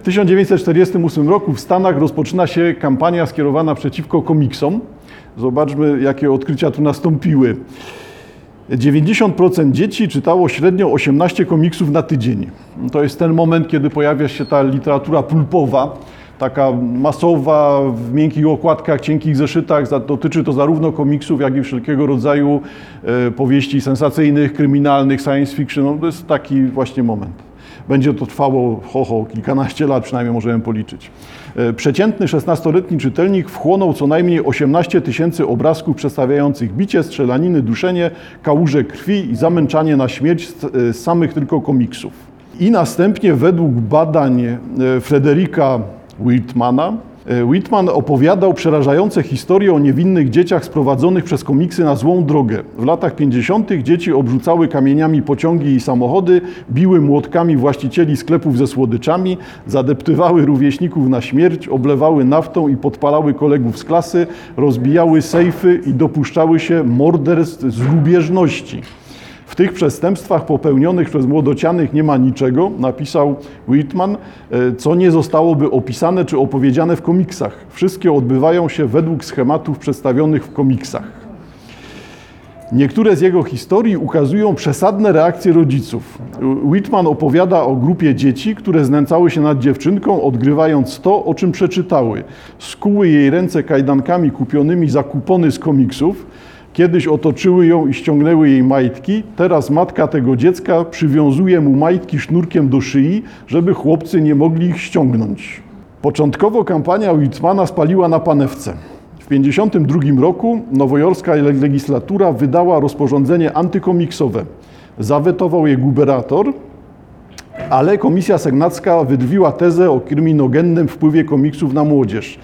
W 1948 roku w Stanach rozpoczyna się kampania skierowana przeciwko komiksom. Zobaczmy, jakie odkrycia tu nastąpiły. 90% dzieci czytało średnio 18 komiksów na tydzień. To jest ten moment, kiedy pojawia się ta literatura pulpowa, taka masowa, w miękkich okładkach, cienkich zeszytach. Dotyczy to zarówno komiksów, jak i wszelkiego rodzaju e, powieści sensacyjnych, kryminalnych, science fiction. No, to jest taki właśnie moment. Będzie to trwało ho, ho, kilkanaście lat, przynajmniej możemy policzyć. E, przeciętny 16-letni czytelnik wchłonął co najmniej 18 tysięcy obrazków przedstawiających bicie, strzelaniny, duszenie, kałuże krwi i zamęczanie na śmierć z, z samych tylko komiksów. I następnie według badań e, Frederika Whitmana, E, Whitman opowiadał przerażające historie o niewinnych dzieciach sprowadzonych przez komiksy na złą drogę. W latach 50. dzieci obrzucały kamieniami pociągi i samochody, biły młotkami właścicieli sklepów ze słodyczami, zadeptywały rówieśników na śmierć, oblewały naftą i podpalały kolegów z klasy, rozbijały sejfy i dopuszczały się morderstw z lubieżności. W tych przestępstwach popełnionych przez młodocianych nie ma niczego, napisał Whitman, e, co nie zostałoby opisane czy opowiedziane w komiksach. Wszystkie odbywają się według schematów przedstawionych w komiksach. Niektóre z jego historii ukazują przesadne reakcje rodziców. Whitman opowiada o grupie dzieci, które znęcały się nad dziewczynką, odgrywając to, o czym przeczytały. Skuły jej ręce kajdankami kupionymi za kupony z komiksów, Kiedyś otoczyły ją i ściągnęły jej majtki, teraz matka tego dziecka przywiązuje mu majtki sznurkiem do szyi, żeby chłopcy nie mogli ich ściągnąć. Początkowo kampania Whitmana spaliła na panewce. W 1952 roku nowojorska legislatura wydała rozporządzenie antykomiksowe. Zawetował je gubernator, ale komisja senacka wydwiła tezę o kryminogennym wpływie komiksów na młodzież.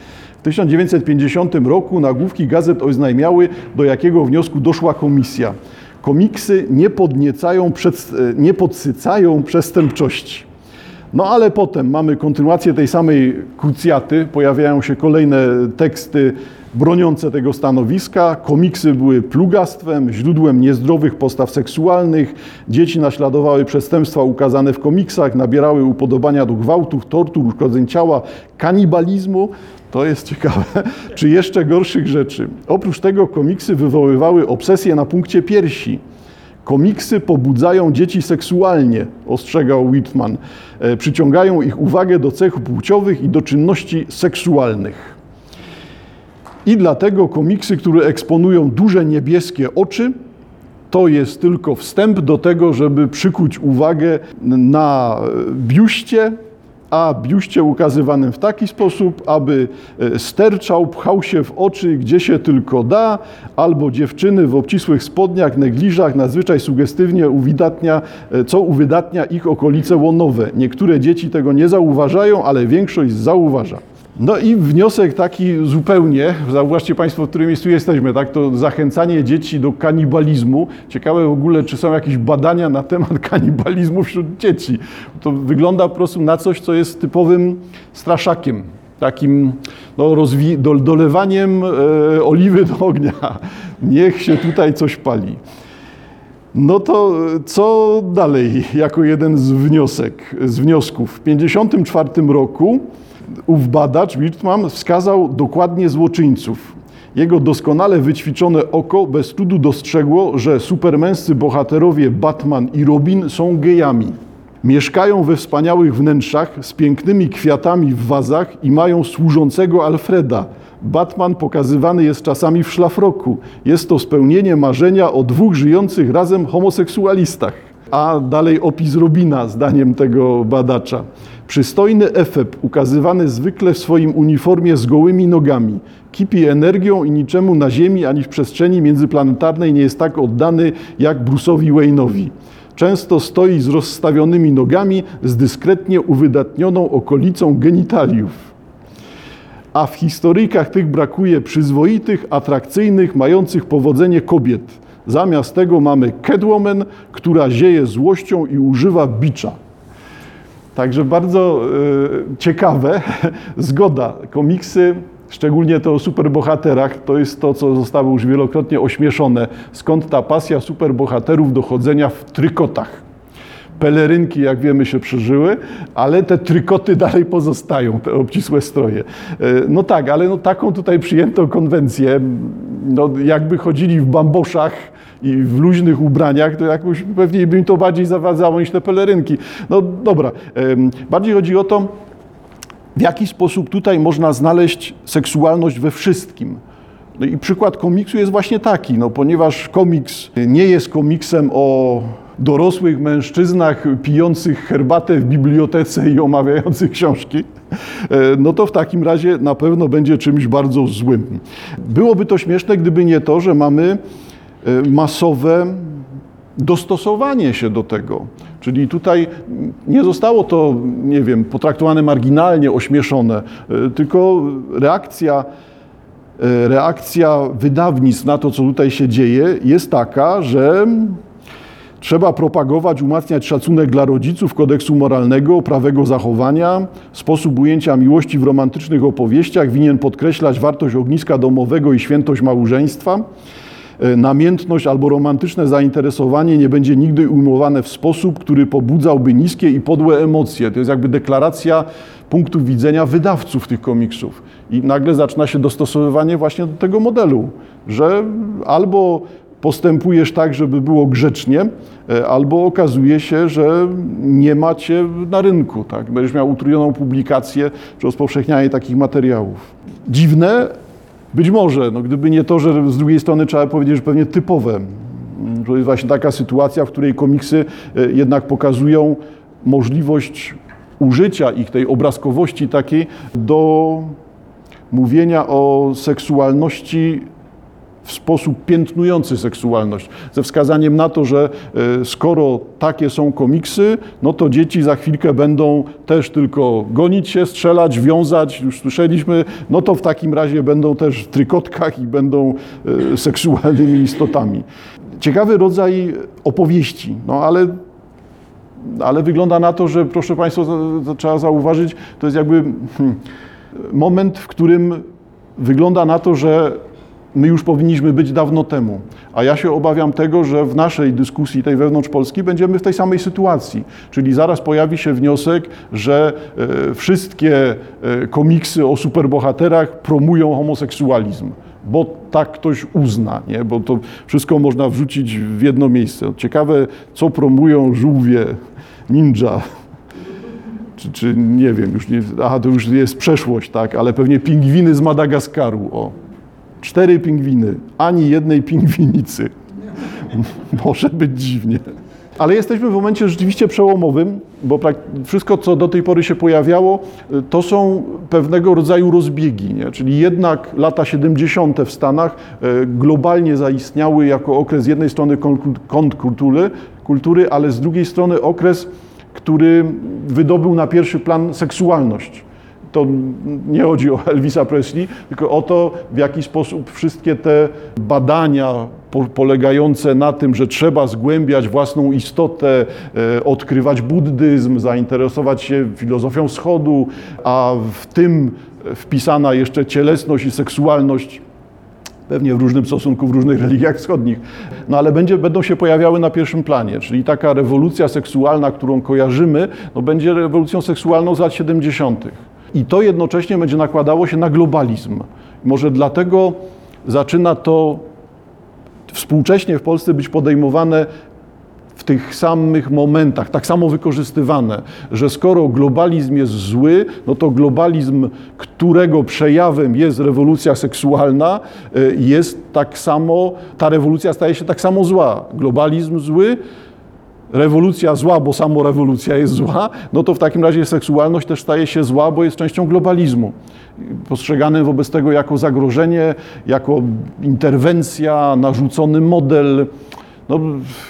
1950 roku nagłówki gazet oznajmiały, do jakiego wniosku doszła komisja. Komiksy nie podniecają, nie podsycają przestępczości. No ale potem mamy kontynuację tej samej krucjaty, pojawiają się kolejne teksty broniące tego stanowiska. Komiksy były plugastwem, źródłem niezdrowych postaw seksualnych. Dzieci naśladowały przestępstwa ukazane w komiksach, nabierały upodobania do gwałtów, tortur, uszkodzeń ciała, kanibalizmu. To jest ciekawe. Czy jeszcze gorszych rzeczy. Oprócz tego komiksy wywoływały obsesję na punkcie piersi. Komiksy pobudzają dzieci seksualnie, ostrzegał Whitman. E, przyciągają ich uwagę do cech płciowych i do czynności seksualnych. I dlatego komiksy, które eksponują duże niebieskie oczy, to jest tylko wstęp do tego, żeby przykuć uwagę na biuście, a biuście ukazywanym w taki sposób, aby e, sterczał, pchał się w oczy, gdzie się tylko da, albo dziewczyny w obcisłych spodniach, negliżach nadzwyczaj sugestywnie uwidatnia, e, co uwydatnia ich okolice łonowe. Niektóre dzieci tego nie zauważają, ale większość zauważa. No i wniosek taki zupełnie, zauważcie Państwo, w którym miejscu jesteśmy, tak? To zachęcanie dzieci do kanibalizmu. Ciekawe w ogóle, czy są jakieś badania na temat kanibalizmu wśród dzieci. To wygląda po prostu na coś, co jest typowym straszakiem. Takim no, do, dolewaniem e, oliwy do ognia. Niech się tutaj coś pali. No to co dalej, jako jeden z wniosek, z wniosków. W 1954 roku ów badacz, Wirtman, wskazał dokładnie złoczyńców. Jego doskonale wyćwiczone oko bez trudu dostrzegło, że supermęscy bohaterowie Batman i Robin są gejami. Mieszkają we wspaniałych wnętrzach z pięknymi kwiatami w wazach i mają służącego Alfreda. Batman pokazywany jest czasami w szlafroku. Jest to spełnienie marzenia o dwóch żyjących razem homoseksualistach. A dalej opis Robina, zdaniem tego badacza. Przystojny efeb, ukazywany zwykle w swoim uniformie z gołymi nogami, kipi energią i niczemu na Ziemi ani w przestrzeni międzyplanetarnej nie jest tak oddany jak Bruce'owi Wayne'owi. Często stoi z rozstawionymi nogami, z dyskretnie uwydatnioną okolicą genitaliów. A w historykach tych brakuje przyzwoitych, atrakcyjnych, mających powodzenie kobiet. Zamiast tego mamy Catwoman, która zieje złością i używa bicza. Także bardzo y, ciekawe, zgoda. Komiksy, szczególnie to o superbohaterach, to jest to, co zostało już wielokrotnie ośmieszone. Skąd ta pasja superbohaterów do chodzenia w trykotach? Pelerynki, jak wiemy, się przeżyły, ale te trykoty dalej pozostają, te obcisłe stroje. E, no tak, ale no taką tutaj przyjęto konwencję. No, jakby chodzili w bamboszach i w luźnych ubraniach, to jakoś pewnie by im to bardziej zawadzało niż te pelerynki. No dobra, bardziej chodzi o to, w jaki sposób tutaj można znaleźć seksualność we wszystkim. No i przykład komiksu jest właśnie taki, no, ponieważ komiks nie jest komiksem o dorosłych mężczyznach pijących herbatę w bibliotece i omawiających książki, e, no to w takim razie na pewno będzie czymś bardzo złym. Byłoby to śmieszne, gdyby nie to, że mamy masowe dostosowanie się do tego. Czyli tutaj nie zostało to, nie wiem, potraktowane marginalnie, ośmieszone, e, tylko reakcja reakcja wydawnictw na to, co tutaj się dzieje, jest taka, że Trzeba propagować, umacniać szacunek dla rodziców, kodeksu moralnego, prawego zachowania. Sposób ujęcia miłości w romantycznych opowieściach winien podkreślać wartość ogniska domowego i świętość małżeństwa. E, namiętność albo romantyczne zainteresowanie nie będzie nigdy ujmowane w sposób, który pobudzałby niskie i podłe emocje. To jest jakby deklaracja punktu widzenia wydawców tych komiksów. I nagle zaczyna się dostosowywanie właśnie do tego modelu, że albo postępujesz tak, żeby było grzecznie, e, albo okazuje się, że nie macie na rynku. Tak? Będziesz miał utrujoną publikację czy rozpowszechnianie takich materiałów. Dziwne? Być może, no, gdyby nie to, że z drugiej strony trzeba powiedzieć, że pewnie typowe. To jest właśnie taka sytuacja, w której komiksy e, jednak pokazują możliwość użycia ich, tej obrazkowości takiej do mówienia o seksualności w sposób piętnujący seksualność, ze wskazaniem na to, że e, skoro takie są komiksy, no to dzieci za chwilkę będą też tylko gonić się, strzelać, wiązać, już słyszeliśmy, no to w takim razie będą też w trykotkach i będą e, seksualnymi istotami. Ciekawy rodzaj opowieści, no ale ale wygląda na to, że proszę Państwa, trzeba zauważyć, to jest jakby hmm, moment, w którym wygląda na to, że my już powinniśmy być dawno temu. A ja się obawiam tego, że w naszej dyskusji, tej wewnątrz Polski, będziemy w tej samej sytuacji. Czyli zaraz pojawi się wniosek, że e, wszystkie e, komiksy o superbohaterach promują homoseksualizm bo tak ktoś uzna, nie? bo to wszystko można wrzucić w jedno miejsce. Ciekawe, co promują żółwie, ninja, czy, czy nie wiem, już nie, aha, to już jest przeszłość, tak, ale pewnie pingwiny z Madagaskaru, o cztery pingwiny, ani jednej pingwinicy. Może być dziwnie. Ale jesteśmy w momencie rzeczywiście przełomowym, bo wszystko, co do tej pory się pojawiało, to są pewnego rodzaju rozbiegi. Nie? Czyli jednak lata 70. w Stanach e, globalnie zaistniały jako okres z jednej strony kontrkultury, kultury, ale z drugiej strony okres, który wydobył na pierwszy plan seksualność to nie chodzi o Elvisa Presley, tylko o to, w jaki sposób wszystkie te badania polegające na tym, że trzeba zgłębiać własną istotę, e, odkrywać buddyzm, zainteresować się filozofią wschodu, a w tym wpisana jeszcze cielesność i seksualność pewnie w różnym stosunku w różnych religiach wschodnich, no ale będzie, będą się pojawiały na pierwszym planie, czyli taka rewolucja seksualna, którą kojarzymy, no będzie rewolucją seksualną z lat 70. I to jednocześnie będzie nakładało się na globalizm. Może dlatego zaczyna to współcześnie w Polsce być podejmowane w tych samych momentach, tak samo wykorzystywane, że skoro globalizm jest zły, no to globalizm, którego przejawem jest rewolucja seksualna, y, jest tak samo, ta rewolucja staje się tak samo zła. Globalizm zły, rewolucja zła, bo samo rewolucja jest zła, no to w takim razie seksualność też staje się zła, bo jest częścią globalizmu. Postrzegany wobec tego jako zagrożenie, jako interwencja, narzucony model. No,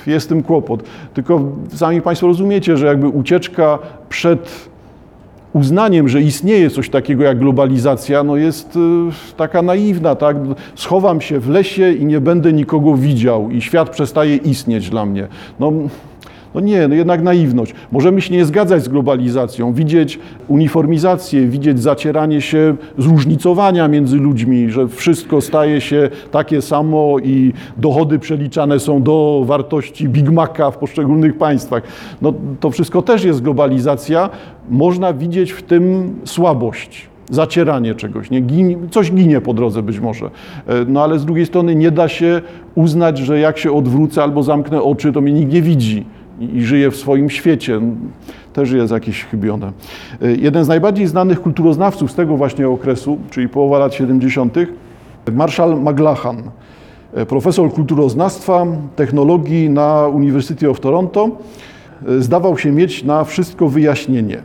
jest tym kłopot. Tylko sami Państwo rozumiecie, że jakby ucieczka przed uznaniem, że istnieje coś takiego jak globalizacja, no jest y, taka naiwna, tak? Schowam się w lesie i nie będę nikogo widział i świat przestaje istnieć dla mnie. No, No nie, no jednak naiwność. Możemy się nie zgadzać z globalizacją, widzieć uniformizację, widzieć zacieranie się zróżnicowania między ludźmi, że wszystko staje się takie samo i dochody przeliczane są do wartości Big Maca w poszczególnych państwach. No to wszystko też jest globalizacja. Można widzieć w tym słabość zacieranie czegoś, nie? Coś ginie po drodze być może. E, no ale z drugiej strony nie da się uznać, że jak się odwrócę albo zamknę oczy, to mnie nikt nie widzi i, żyje w swoim świecie. Też jest jakieś chybione. E, jeden z najbardziej znanych kulturoznawców z tego właśnie okresu, czyli połowa lat 70., Marshall McLuhan, e, profesor kulturoznawstwa, technologii na University of Toronto, zdawał się mieć na wszystko wyjaśnienie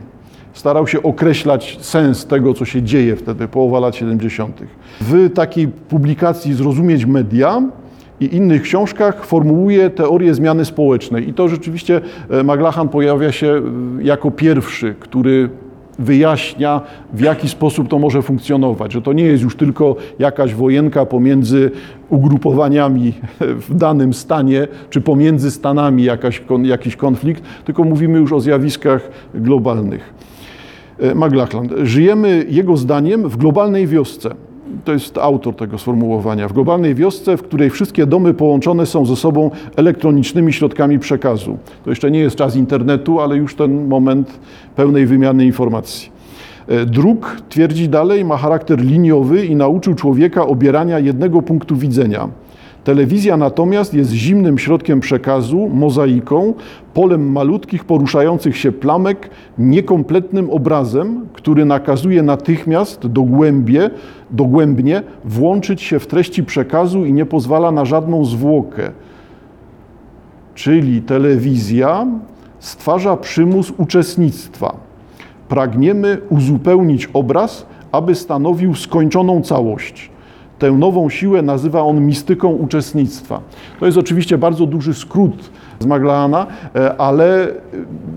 starał się określać sens tego, co się dzieje wtedy, połowa lat 70. W takiej publikacji Zrozumieć Media i innych książkach formułuje teorię zmiany społecznej. I to rzeczywiście e, Maglachan pojawia się e, jako pierwszy, który wyjaśnia, w jaki sposób to może funkcjonować, że to nie jest już tylko jakaś wojenka pomiędzy ugrupowaniami w danym stanie, czy pomiędzy stanami jakaś, jakiś konflikt, tylko mówimy już o zjawiskach globalnych. E, McLachlan. Żyjemy jego zdaniem w globalnej wiosce. To jest autor tego sformułowania. W globalnej wiosce, w której wszystkie domy połączone są ze sobą elektronicznymi środkami przekazu. To jeszcze nie jest czas internetu, ale już ten moment pełnej wymiany informacji. E, Druk, twierdzi dalej, ma charakter liniowy i nauczył człowieka obierania jednego punktu widzenia. Telewizja natomiast jest zimnym środkiem przekazu, mozaiką, polem malutkich, poruszających się plamek, niekompletnym obrazem, który nakazuje natychmiast dogłębnie, dogłębnie włączyć się w treści przekazu i nie pozwala na żadną zwłokę. Czyli telewizja stwarza przymus uczestnictwa. Pragniemy uzupełnić obraz, aby stanowił skończoną całość. Tę nową siłę nazywa on mistyką uczestnictwa. To jest oczywiście bardzo duży skrót z Maglaana, e, ale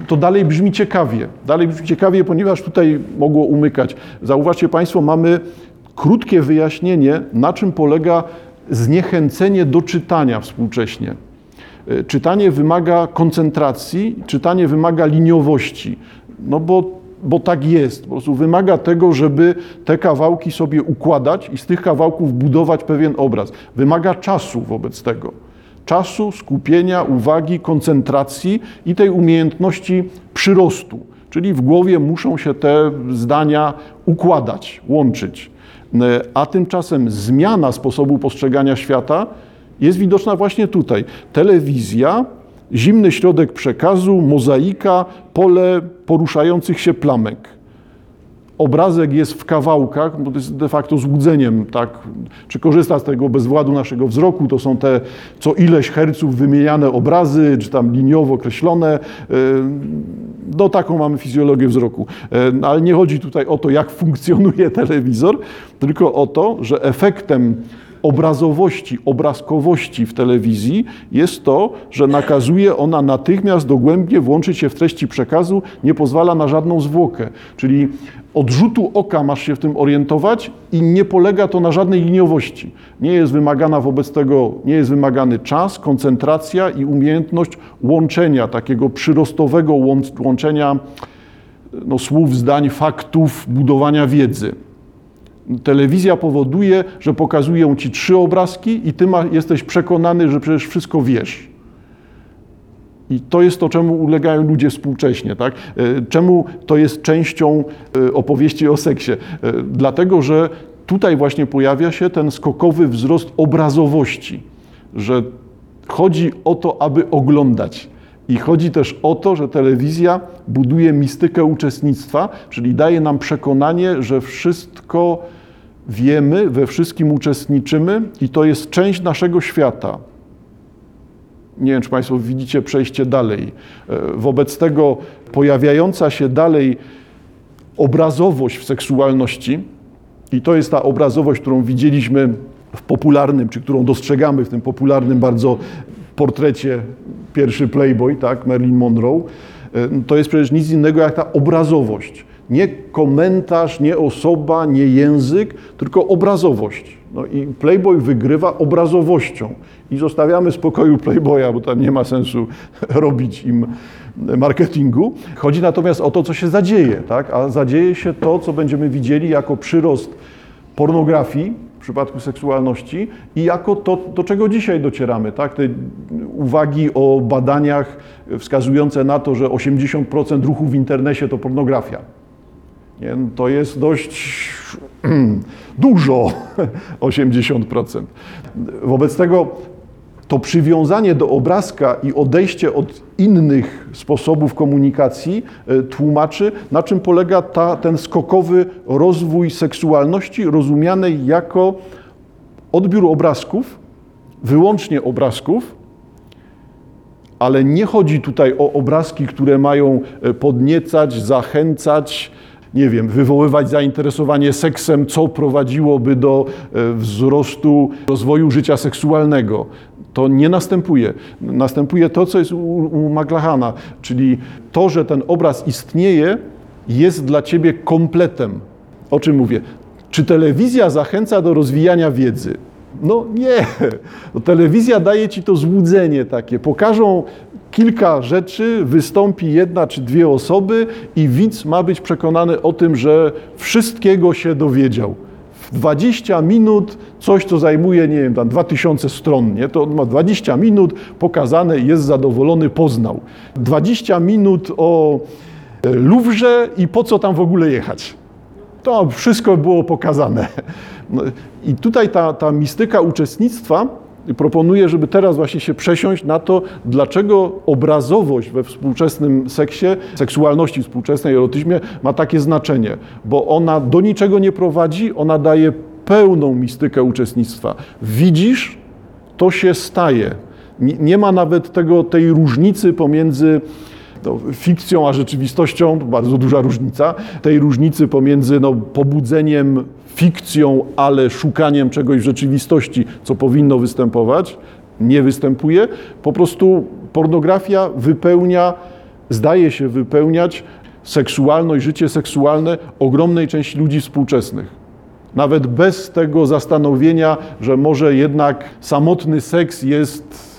to dalej brzmi ciekawie. Dalej brzmi ciekawie, ponieważ tutaj mogło umykać. Zauważcie Państwo, mamy krótkie wyjaśnienie, na czym polega zniechęcenie do czytania współcześnie. E, czytanie wymaga koncentracji, czytanie wymaga liniowości. No bo bo tak jest. Po prostu wymaga tego, żeby te kawałki sobie układać i z tych kawałków budować pewien obraz. Wymaga czasu wobec tego. Czasu, skupienia, uwagi, koncentracji i tej umiejętności przyrostu. Czyli w głowie muszą się te zdania układać, łączyć. A tymczasem zmiana sposobu postrzegania świata jest widoczna właśnie tutaj. Telewizja zimny środek przekazu, mozaika, pole poruszających się plamek. Obrazek jest w kawałkach, bo to jest de facto złudzeniem, tak? Czy korzysta z tego bezwładu naszego wzroku? To są te co ileś herców wymieniane obrazy, czy tam liniowo określone. No taką mamy fizjologię wzroku. E, ale nie chodzi tutaj o to, jak funkcjonuje telewizor, tylko o to, że efektem obrazowości, obrazkowości w telewizji jest to, że nakazuje ona natychmiast dogłębnie włączyć się w treści przekazu, nie pozwala na żadną zwłokę. Czyli od rzutu oka masz się w tym orientować i nie polega to na żadnej liniowości. Nie jest wymagana wobec tego, nie jest wymagany czas, koncentracja i umiejętność łączenia, takiego przyrostowego łączenia no, słów, zdań, faktów, budowania wiedzy. Telewizja powoduje, że pokazują ci trzy obrazki i ty ma, jesteś przekonany, że przecież wszystko wiesz. I to jest to, czemu ulegają ludzie współcześnie. Tak? E, czemu to jest częścią e, opowieści o seksie? E, dlatego, że tutaj właśnie pojawia się ten skokowy wzrost obrazowości, że chodzi o to, aby oglądać. I chodzi też o to, że telewizja buduje mistykę uczestnictwa, czyli daje nam przekonanie, że wszystko wiemy, we wszystkim uczestniczymy i to jest część naszego świata. Nie wiem, czy Państwo widzicie przejście dalej. E, wobec tego pojawiająca się dalej obrazowość w seksualności, i to jest ta obrazowość, którą widzieliśmy w popularnym, czy którą dostrzegamy w tym popularnym bardzo portrecie pierwszy Playboy, tak, Marilyn Monroe, e, to jest przecież nic innego jak ta obrazowość Nie komentarz, nie osoba, nie język, tylko obrazowość. No i Playboy wygrywa obrazowością. I zostawiamy spokoju Playboya, bo tam nie ma sensu robić im marketingu. Chodzi natomiast o to, co się zadzieje, tak? a zadzieje się to, co będziemy widzieli jako przyrost pornografii przypadku seksualności i jako to, do czego dzisiaj docieramy. Tak? Te uwagi o badaniach wskazujące na to, że 80% ruchu w internecie to pornografia. Nie? No to jest dość dużo, 80%. Wobec tego to przywiązanie do obrazka i odejście od innych sposobów komunikacji e, tłumaczy, na czym polega ta, ten skokowy rozwój seksualności, rozumianej jako odbiór obrazków, wyłącznie obrazków, ale nie chodzi tutaj o obrazki, które mają e, podniecać, zachęcać, nie wiem, wywoływać zainteresowanie seksem, co prowadziłoby do e, wzrostu rozwoju życia seksualnego. To nie następuje. Następuje to, co jest u, u Maglahana, czyli to, że ten obraz istnieje, jest dla ciebie kompletem. O czym mówię? Czy telewizja zachęca do rozwijania wiedzy? No nie. No, telewizja daje ci to złudzenie takie. Pokażą kilka rzeczy, wystąpi jedna czy dwie osoby i widz ma być przekonany o tym, że wszystkiego się dowiedział. W 20 minut coś, co zajmuje, nie wiem, tam 2000 stron, nie? to on ma 20 minut pokazane, jest zadowolony, poznał. 20 minut o e, Luwrze i po co tam w ogóle jechać. To wszystko było pokazane. No, I tutaj ta, ta mistyka uczestnictwa proponuję, żeby teraz właśnie się przesiąść na to, dlaczego obrazowość we współczesnym seksie, seksualności współczesnej, erotyzmie ma takie znaczenie, bo ona do niczego nie prowadzi, ona daje pełną mistykę uczestnictwa. Widzisz, to się staje. Nie ma nawet tego, tej różnicy pomiędzy no, fikcją a rzeczywistością, bardzo duża różnica, tej różnicy pomiędzy no, pobudzeniem fikcją, ale szukaniem czegoś w rzeczywistości, co powinno występować, nie występuje. Po prostu pornografia wypełnia, zdaje się wypełniać seksualność, życie seksualne ogromnej części ludzi współczesnych. Nawet bez tego zastanowienia, że może jednak samotny seks jest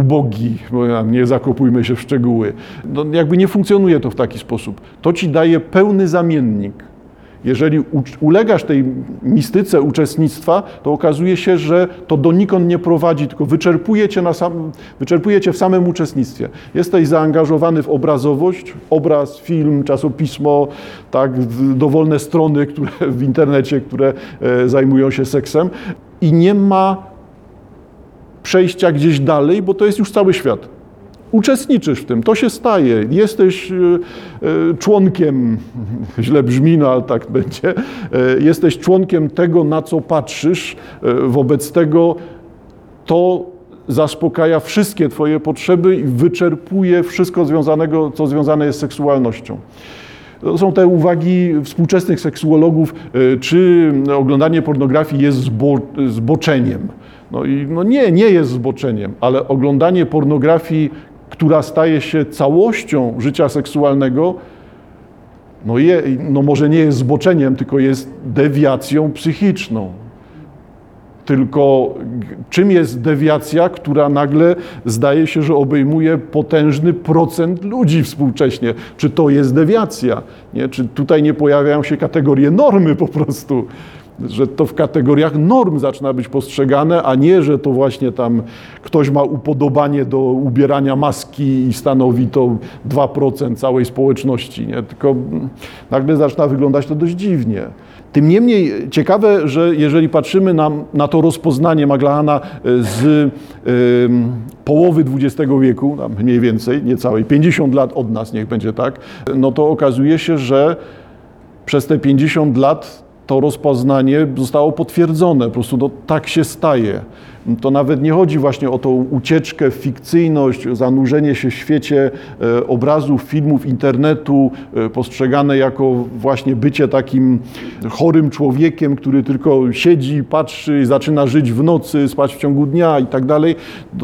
ubogi, bo nie zakopujmy się w szczegóły. No, jakby nie funkcjonuje to w taki sposób. To ci daje pełny zamiennik. Jeżeli ulegasz tej mistyce uczestnictwa, to okazuje się, że to donikąd nie prowadzi, tylko wyczerpuje cię, na sam, wyczerpuje cię w samym uczestnictwie. Jesteś zaangażowany w obrazowość, obraz, film, czasopismo, tak, dowolne strony które, w internecie, które e, zajmują się seksem i nie ma przejścia gdzieś dalej, bo to jest już cały świat uczestniczysz w tym, to się staje, jesteś e, e, członkiem, źle brzmi, no ale tak będzie, e, jesteś członkiem tego, na co patrzysz, wobec tego to zaspokaja wszystkie Twoje potrzeby i wyczerpuje wszystko związanego, co związane jest z seksualnością. To są te uwagi współczesnych seksuologów, czy oglądanie pornografii jest zbo, zboczeniem. No i no nie, nie jest zboczeniem, ale oglądanie pornografii, która staje się całością życia seksualnego, no, je, no może nie jest zboczeniem, tylko jest dewiacją psychiczną. Tylko czym jest dewiacja, która nagle zdaje się, że obejmuje potężny procent ludzi współcześnie? Czy to jest dewiacja? Nie? Czy tutaj nie pojawiają się kategorie normy po prostu? Że to w kategoriach norm zaczyna być postrzegane, a nie, że to właśnie tam ktoś ma upodobanie do ubierania maski i stanowi to 2% całej społeczności, nie? tylko nagle zaczyna wyglądać to dość dziwnie. Tym niemniej ciekawe, że jeżeli patrzymy na, na to rozpoznanie Maglahana e, z y, połowy XX wieku, mniej więcej, niecałej 50 lat od nas, niech będzie tak, no to okazuje się, że przez te 50 lat to rozpoznanie zostało potwierdzone. Po prostu no, tak się staje. To nawet nie chodzi właśnie o tą ucieczkę, fikcyjność, zanurzenie się w świecie e, obrazów, filmów, internetu, e, postrzegane jako właśnie bycie takim chorym człowiekiem, który tylko siedzi, patrzy, zaczyna żyć w nocy, spać w ciągu dnia i tak dalej.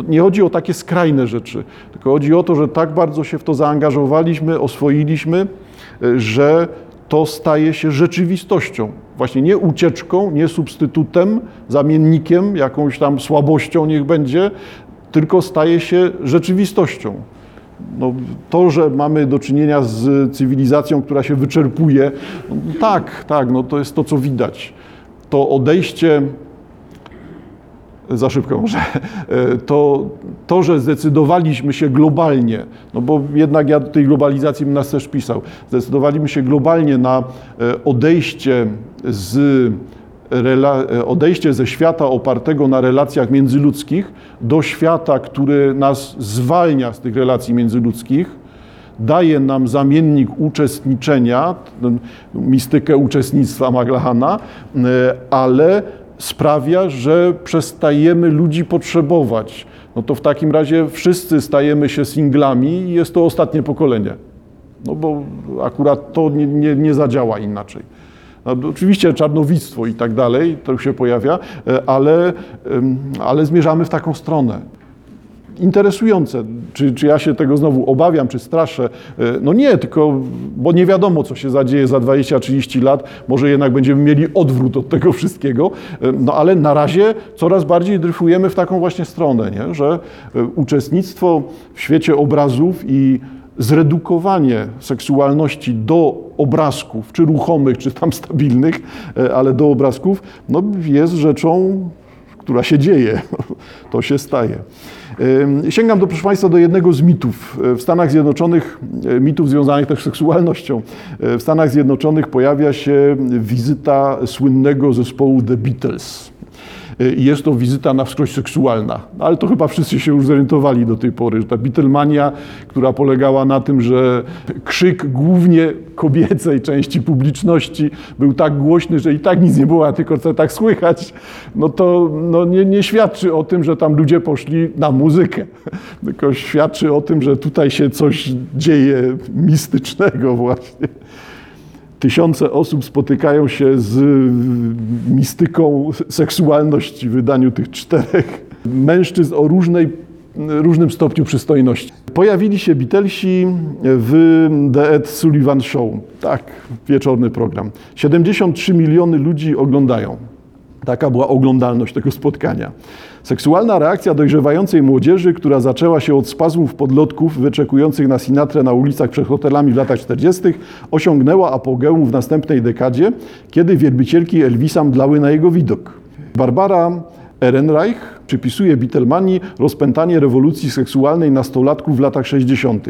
Nie chodzi o takie skrajne rzeczy, tylko chodzi o to, że tak bardzo się w to zaangażowaliśmy, oswoiliśmy, e, że to staje się rzeczywistością. Właśnie nie ucieczką, nie substytutem, zamiennikiem, jakąś tam słabością niech będzie, tylko staje się rzeczywistością. No, to, że mamy do czynienia z cywilizacją, która się wyczerpuje, no, tak, tak, no, to jest to, co widać. To odejście za szybko może, to, to, że zdecydowaliśmy się globalnie, no bo jednak ja do tej globalizacji bym nas też pisał, zdecydowaliśmy się globalnie na e, odejście z e, odejście ze świata opartego na relacjach międzyludzkich do świata, który nas zwalnia z tych relacji międzyludzkich, daje nam zamiennik uczestniczenia, mistykę uczestnictwa Maglahana, e, ale sprawia, że przestajemy ludzi potrzebować. No to w takim razie wszyscy stajemy się singlami i jest to ostatnie pokolenie. No bo akurat to nie, nie, nie zadziała inaczej. No, oczywiście czarnowictwo i tak dalej, to się pojawia, e, ale, ale zmierzamy w taką stronę interesujące. Czy, czy ja się tego znowu obawiam, czy straszę? E, no nie, tylko, bo nie wiadomo, co się zadzieje za 20-30 lat. Może jednak będziemy mieli odwrót od tego wszystkiego. E, no ale na razie coraz bardziej dryfujemy w taką właśnie stronę, nie? że e, uczestnictwo w świecie obrazów i zredukowanie seksualności do obrazków, czy ruchomych, czy tam stabilnych, ale do obrazków, no jest rzeczą, która się dzieje. To się staje. Sięgam do, proszę Państwa, do jednego z mitów w Stanach Zjednoczonych, e, mitów związanych też z seksualnością. E, w Stanach Zjednoczonych pojawia się wizyta słynnego zespołu The Beatles. I jest to wizyta na wskroś seksualna. Ale to chyba wszyscy się już zorientowali do tej pory, że ta Beatlemania, która polegała na tym, że krzyk głównie kobiecej części publiczności był tak głośny, że i tak nic nie było, a tylko tak słychać, no to no nie, nie świadczy o tym, że tam ludzie poszli na muzykę, tylko świadczy o tym, że tutaj się coś dzieje mistycznego właśnie tysiące osób spotykają się z mistyką seksualności w wydaniu tych czterech mężczyzn o różnej, różnym stopniu przystojności. Pojawili się Beatlesi w The Ed Sullivan Show. Tak, wieczorny program. 73 miliony ludzi oglądają. Taka była oglądalność tego spotkania. Seksualna reakcja dojrzewającej młodzieży, która zaczęła się od spazmów podlotków wyczekujących na Sinatrę na ulicach przed hotelami w latach 40., osiągnęła apogeum w następnej dekadzie, kiedy wielbicielki Elvisa mdlały na jego widok. Barbara Ehrenreich przypisuje Beatlemanii rozpętanie rewolucji seksualnej nastolatków w latach 60.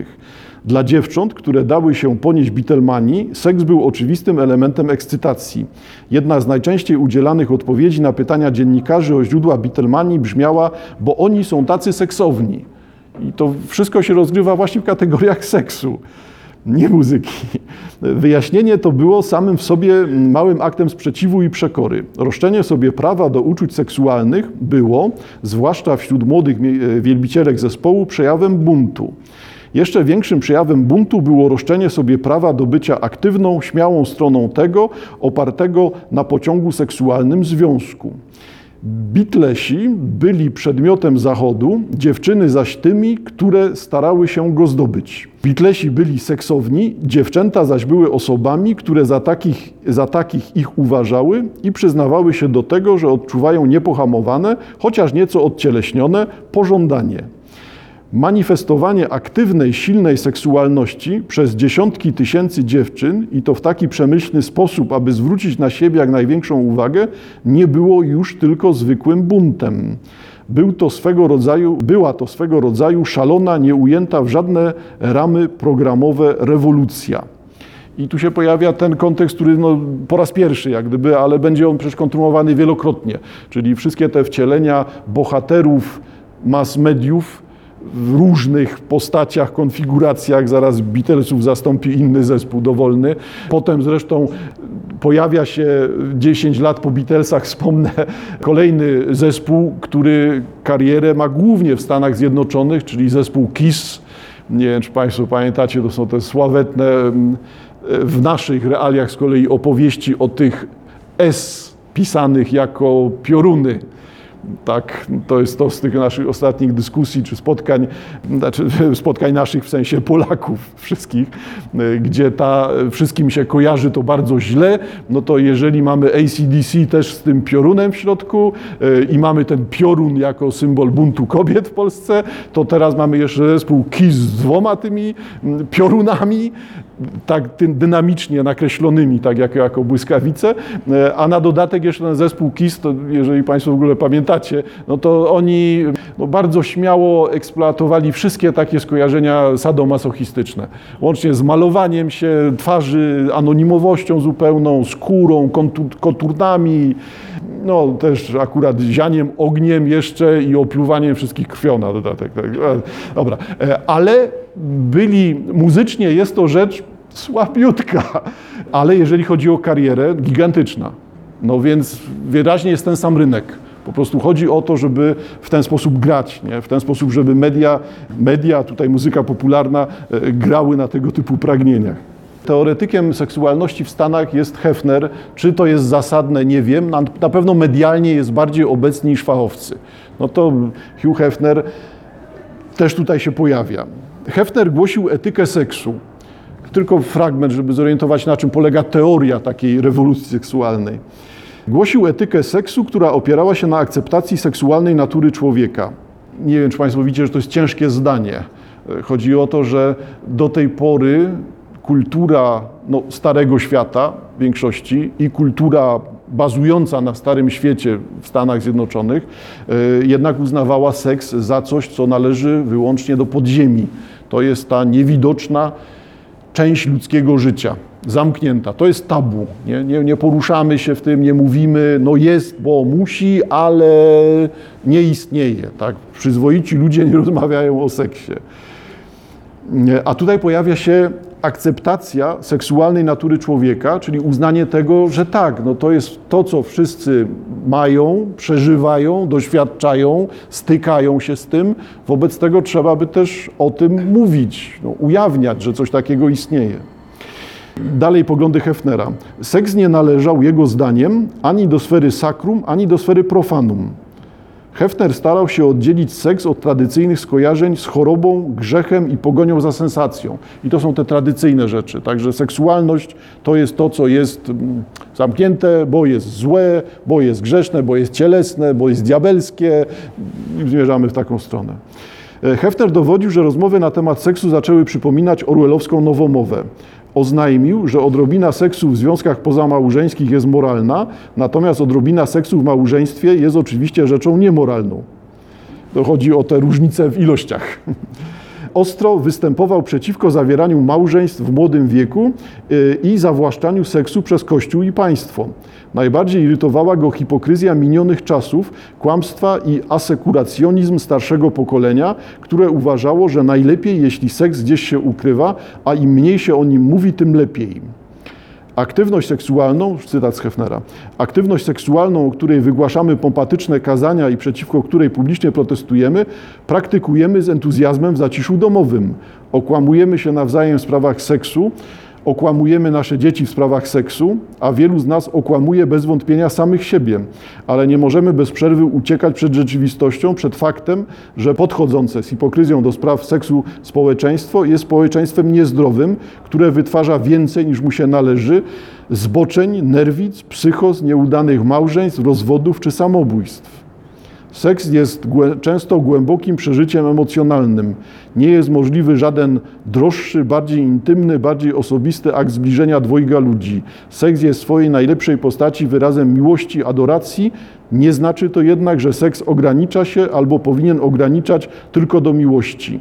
Dla dziewcząt, które dały się ponieść Beatlemanii, seks był oczywistym elementem ekscytacji. Jedna z najczęściej udzielanych odpowiedzi na pytania dziennikarzy o źródła Beatlemanii brzmiała, bo oni są tacy seksowni. I to wszystko się rozgrywa właśnie w kategoriach seksu nie muzyki. Wyjaśnienie to było samym w sobie małym aktem sprzeciwu i przekory. Roszczenie sobie prawa do uczuć seksualnych było, zwłaszcza wśród młodych wielbicielek zespołu, przejawem buntu. Jeszcze większym przejawem buntu było roszczenie sobie prawa do bycia aktywną, śmiałą stroną tego, opartego na pociągu seksualnym związku. Bitlesi byli przedmiotem zachodu, dziewczyny zaś tymi, które starały się go zdobyć. Bitlesi byli seksowni, dziewczęta zaś były osobami, które za takich, za takich ich uważały i przyznawały się do tego, że odczuwają niepohamowane, chociaż nieco odcieleśnione, pożądanie manifestowanie aktywnej, silnej seksualności przez dziesiątki tysięcy dziewczyn i to w taki przemyślny sposób, aby zwrócić na siebie jak największą uwagę, nie było już tylko zwykłym buntem. Był to swego rodzaju, była to swego rodzaju szalona, nieujęta w żadne ramy programowe rewolucja. I tu się pojawia ten kontekst, który no, po raz pierwszy jak gdyby, ale będzie on przecież kontynuowany wielokrotnie. Czyli wszystkie te wcielenia bohaterów mass mediów, w różnych postaciach, konfiguracjach. Zaraz Beatlesów zastąpi inny zespół dowolny. Potem zresztą pojawia się 10 lat po Beatlesach, wspomnę, kolejny zespół, który karierę ma głównie w Stanach Zjednoczonych, czyli zespół KISS. Nie wiem, czy Państwo pamiętacie, to są te sławetne mm, w naszych realiach z kolei opowieści o tych S pisanych jako pioruny Tak, to jest to z tych naszych ostatnich dyskusji czy spotkań, znaczy spotkań naszych w sensie Polaków wszystkich, y, gdzie ta wszystkim się kojarzy to bardzo źle, no to jeżeli mamy ACDC też z tym piorunem w środku y, i mamy ten piorun jako symbol buntu kobiet w Polsce, to teraz mamy jeszcze zespół KISS z dwoma tymi mm, piorunami, tak dynamicznie nakreślonymi, tak jak jako błyskawice, y, a na dodatek jeszcze ten zespół KISS, to jeżeli Państwo w ogóle pamiętacie, no to oni no bardzo śmiało eksploatowali wszystkie takie skojarzenia sadomasochistyczne. Łącznie z malowaniem się twarzy, anonimowością zupełną, skórą, kontur, konturnami, no też akurat zianiem, ogniem jeszcze i opluwaniem wszystkich krwią na dodatek. Tak. E, Dobra, E, ale byli, muzycznie jest to rzecz słabiutka, ale jeżeli chodzi o karierę, gigantyczna. No więc wyraźnie jest ten sam rynek. Po prostu chodzi o to, żeby w ten sposób grać, nie? w ten sposób, żeby media, media, tutaj muzyka popularna, e, grały na tego typu pragnieniach. Teoretykiem seksualności w Stanach jest Hefner. Czy to jest zasadne, nie wiem. Na, pewno medialnie jest bardziej obecny niż fachowcy. No to Hugh Hefner też tutaj się pojawia. Hefner głosił etykę seksu. Tylko fragment, żeby zorientować, na czym polega teoria takiej rewolucji seksualnej. Głosił etykę seksu, która opierała się na akceptacji seksualnej natury człowieka. Nie wiem, czy Państwo widzicie, że to jest ciężkie zdanie. Chodzi o to, że do tej pory kultura no, starego świata w większości i kultura bazująca na starym świecie w Stanach Zjednoczonych y, jednak uznawała seks za coś, co należy wyłącznie do podziemi. To jest ta niewidoczna część ludzkiego życia, zamknięta. To jest tabu. Nie, nie, nie poruszamy się w tym, nie mówimy, no jest, bo musi, ale nie istnieje. Tak? Przyzwoici ludzie nie rozmawiają o seksie. Nie, A tutaj pojawia się akceptacja seksualnej natury człowieka, czyli uznanie tego, że tak, no to jest to, co wszyscy mają, przeżywają, doświadczają, stykają się z tym. Wobec tego trzeba by też o tym mówić, no, ujawniać, że coś takiego istnieje. Dalej poglądy Hefnera. Seks nie należał jego zdaniem ani do sfery sakrum, ani do sfery profanum. Hefner starał się oddzielić seks od tradycyjnych skojarzeń z chorobą, grzechem i pogonią za sensacją. I to są te tradycyjne rzeczy. Także seksualność to jest to, co jest mm, zamknięte, bo jest złe, bo jest grzeszne, bo jest cielesne, bo jest diabelskie. I zmierzamy w taką stronę. E, Hefner dowodził, że rozmowy na temat seksu zaczęły przypominać orwellowską nowomowę. Oznajmił, że odrobina seksu w związkach pozamałżeńskich jest moralna, natomiast odrobina seksu w małżeństwie jest oczywiście rzeczą niemoralną. To chodzi o te różnice w ilościach. Ostro występował przeciwko zawieraniu małżeństw w młodym wieku y, i zawłaszczaniu seksu przez Kościół i państwo. Najbardziej irytowała go hipokryzja minionych czasów, kłamstwa i asekuracjonizm starszego pokolenia, które uważało, że najlepiej, jeśli seks gdzieś się ukrywa, a im mniej się o nim mówi, tym lepiej. Aktywność seksualną, cytat z Hefnera, aktywność seksualną, o której wygłaszamy pompatyczne kazania i przeciwko której publicznie protestujemy, praktykujemy z entuzjazmem w zaciszu domowym. Okłamujemy się nawzajem w sprawach seksu, okłamujemy nasze dzieci w sprawach seksu, a wielu z nas okłamuje bez wątpienia samych siebie, ale nie możemy bez przerwy uciekać przed rzeczywistością, przed faktem, że podchodzące z hipokryzją do spraw seksu społeczeństwo jest społeczeństwem niezdrowym, które wytwarza więcej niż mu się należy, zboczeń, nerwic, psychos, nieudanych małżeństw, rozwodów czy samobójstw. Seks jest głę- często głębokim przeżyciem emocjonalnym. Nie jest możliwy żaden droższy, bardziej intymny, bardziej osobisty akt zbliżenia dwojga ludzi. Seks jest w swojej najlepszej postaci wyrazem miłości, adoracji. Nie znaczy to jednak, że seks ogranicza się albo powinien ograniczać tylko do miłości.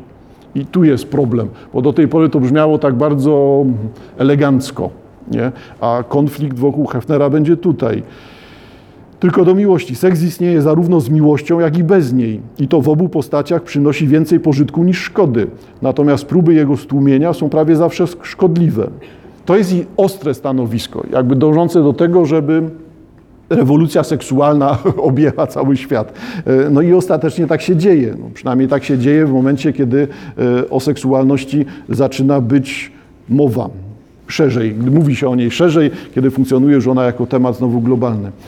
I tu jest problem, bo do tej pory to brzmiało tak bardzo elegancko, nie? a konflikt wokół Hefnera będzie tutaj tylko do miłości. Seks istnieje zarówno z miłością, jak i bez niej. I to w obu postaciach przynosi więcej pożytku niż szkody. Natomiast próby jego stłumienia są prawie zawsze szkodliwe. To jest i ostre stanowisko, jakby dążące do tego, żeby rewolucja seksualna objęła cały świat. E, No i ostatecznie tak się dzieje. No, przynajmniej tak się dzieje w momencie, kiedy e, o seksualności zaczyna być mowa szerzej, mówi się o niej szerzej, kiedy funkcjonuje już ona jako temat znowu globalny.